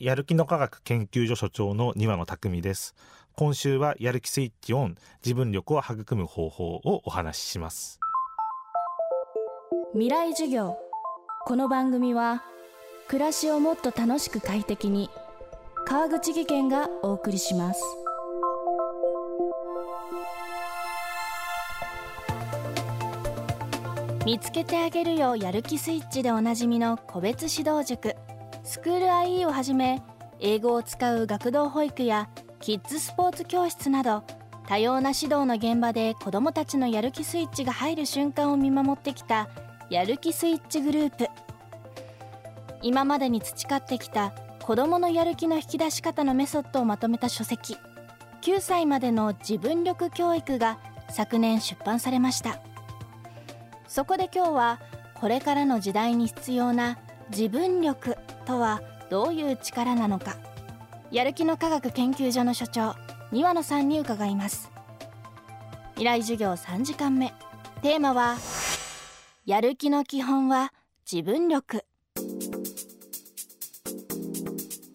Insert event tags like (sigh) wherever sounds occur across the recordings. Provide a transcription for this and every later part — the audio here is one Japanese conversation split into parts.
やる気の科学研究所所長の庭野匠です。今週はやる気スイッチオン自分力を育む方法をお話しします。未来授業。この番組は暮らしをもっと楽しく快適に川口義賢がお送りします。見つけてあげるよやる気スイッチでおなじみの個別指導塾。スクール IE をはじめ英語を使う学童保育やキッズスポーツ教室など多様な指導の現場で子どもたちのやる気スイッチが入る瞬間を見守ってきたやる気スイッチグループ。今までに培ってきた子どものやる気の引き出し方のメソッドをまとめた書籍。9歳までの自分力教育が昨年出版されました。そこで今日はこれからの時代に必要な自分力。とはどういう力なのか。やる気の科学研究所の所長庭野さんに伺います。未来授業3時間目。テーマはやる気の基本は自分力。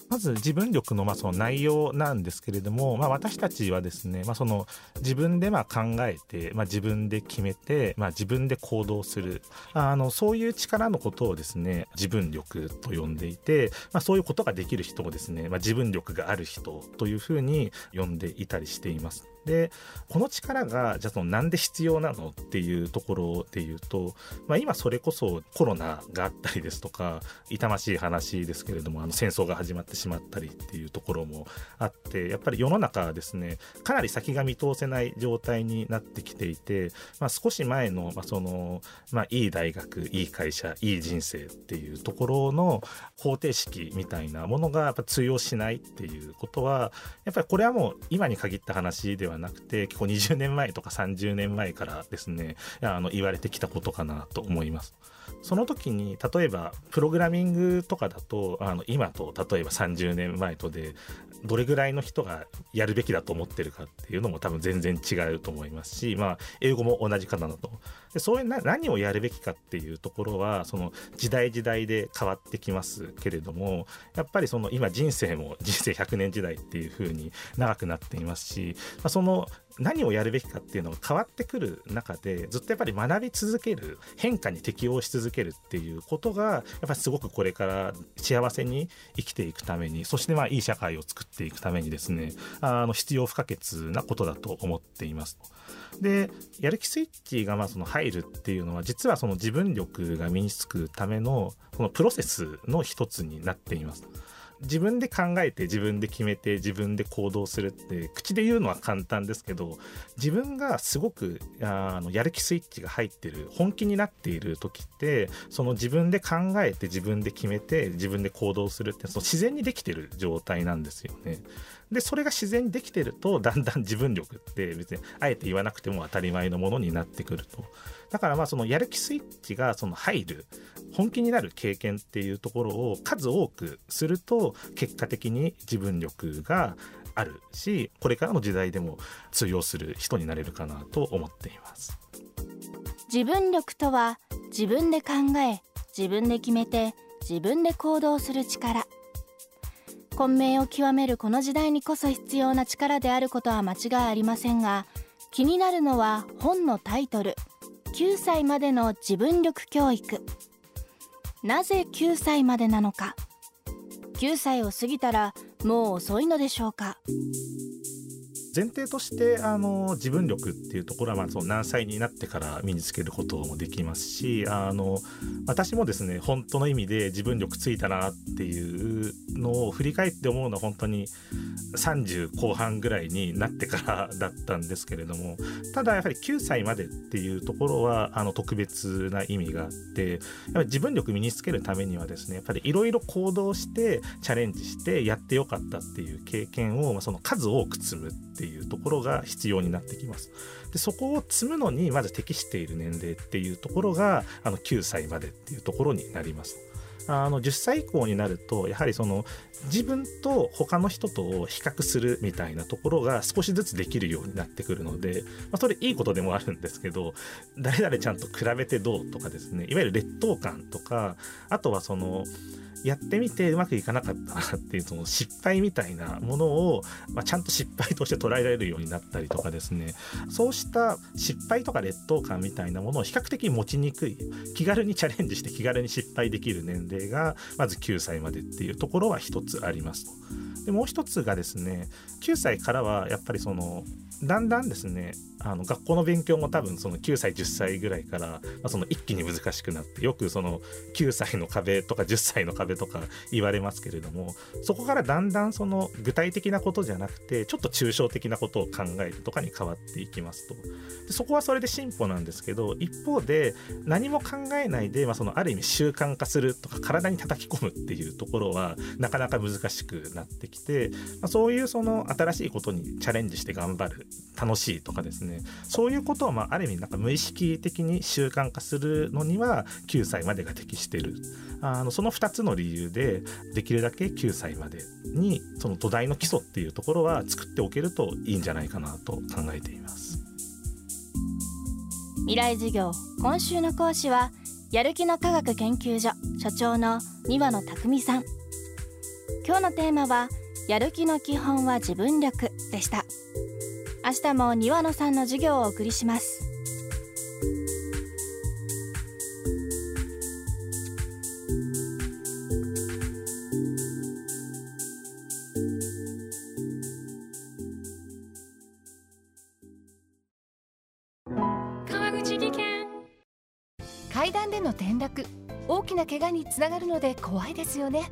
まず自分力のまあその内容なんですけれども、まあ、私たちはですね、まあ、その自分でまあ考えて、まあ、自分で決めて、まあ、自分で行動するあのそういう力のことをですね自分力と呼んでいて、まあ、そういうことができる人をですね、まあ、自分力がある人というふうに呼んでいたりしています。でこの力がじゃあそのなんで必要なのっていうところで言うと、まあ、今それこそコロナがあったりですとか痛ましい話ですけれどもあの戦争が始まってしまったりっていうところもあってやっぱり世の中はですねかなり先が見通せない状態になってきていて、まあ、少し前の,、まあそのまあ、いい大学いい会社いい人生っていうところの方程式みたいなものがやっぱ通用しないっていうことはやっぱりこれはもう今に限った話でははなくて結構20年前とか30年前からですねあの言われてきたことかなと思います。その時に例えばプログラミングとかだとあの今と例えば30年前とでどれぐらいの人がやるべきだと思ってるかっていうのも多分全然違うと思いますし、まあ、英語も同じかなとでそういうな何をやるべきかっていうところはその時代時代で変わってきますけれどもやっぱりその今人生も人生100年時代っていう風に長くなっていますし、まあ、そその何をやるべきかっていうのが変わってくる中でずっとやっぱり学び続ける変化に適応し続けるっていうことがやっぱりすごくこれから幸せに生きていくためにそしてまあいい社会を作っていくためにですねあの必要不可欠なことだと思っています。でやる気スイッチがまあその入るっていうのは実はその自分力が身につくためのそのプロセスの一つになっています。自分で考えて自分で決めて自分で行動するって口で言うのは簡単ですけど自分がすごくあのやる気スイッチが入ってる本気になっている時ってその自分で考えて自分で決めて自分で行動するってその自然にできてる状態なんですよね。でそれが自然にできてると (laughs) だんだん自分力って別にあえて言わなくても当たり前のものになってくると。だからまあそのやる気スイッチがその入る本気になる経験っていうところを数多くすると結果的に自分力があるしこれからの時代でも通用する人になれるかなと思っています。自分力とは自分で考え自分で決めて自分で行動する力。混迷を極めるこの時代にこそ必要な力であることは間違いありませんが気になるのは本のタイトル9歳までの自分力教育。なぜ9歳までなのか。9歳を過ぎたらもう遅いのでしょうか。前提としてあの自分力っていうところはまあその何歳になってから身につけることもできますしあの私もですね本当の意味で自分力ついたなっていうのを振り返って思うのは本当に30後半ぐらいになってからだったんですけれどもただやはり9歳までっていうところはあの特別な意味があってやっぱり自分力身につけるためにはですねやっぱりいろいろ行動してチャレンジしてやってよかったっていう経験を、ま、その数多く積むっていういうところが必要になってきます。でそこを積むのにまず適している年齢っていうところがあの9歳までっていうところになります。あの10歳以降になるとやはりその自分と他の人と比較するみたいなところが少しずつできるようになってくるので、まあ、それいいことでもあるんですけど誰々ちゃんと比べてどうとかですねいわゆる劣等感とかあとはそのやってみてうまくいかなかったなっていうその失敗みたいなものを、まあ、ちゃんと失敗として捉えられるようになったりとかですねそうした失敗とか劣等感みたいなものを比較的持ちにくい気軽にチャレンジして気軽に失敗できる年齢がまず9歳までっていうところは一つありますと。でもう一つがですね9歳からはやっぱりそのだんだんですねあの学校の勉強も多分その9歳10歳ぐらいから、まあ、その一気に難しくなってよくその9歳の壁とか10歳の壁とか言われますけれどもそこからだんだんその具体的なことじゃなくてちょっと抽象的なことを考えるとかに変わっていきますと。でそこはそれで進歩なんですけど一方で何も考えないで、まあ、そのある意味習慣化するとか体に叩き込むっていうところはなかなか難しくなってきて、まあ、そういうその新しいことにチャレンジして頑張る楽しいとかですね。そういうことをまあある意味なんか無意識的に習慣化するのには9歳までが適してる。あのその2つの理由でできるだけ9歳までにその土台の基礎っていうところは作っておけるといいんじゃないかなと考えています。未来授業今週の講師はやる気の科学研究所所長の三輪野匠さん。今日のテーマはやる気の基本は自分力でした。明日も庭野さんの授業をお送りします。川口技研。階段での転落。大きな怪我につながるので怖いですよね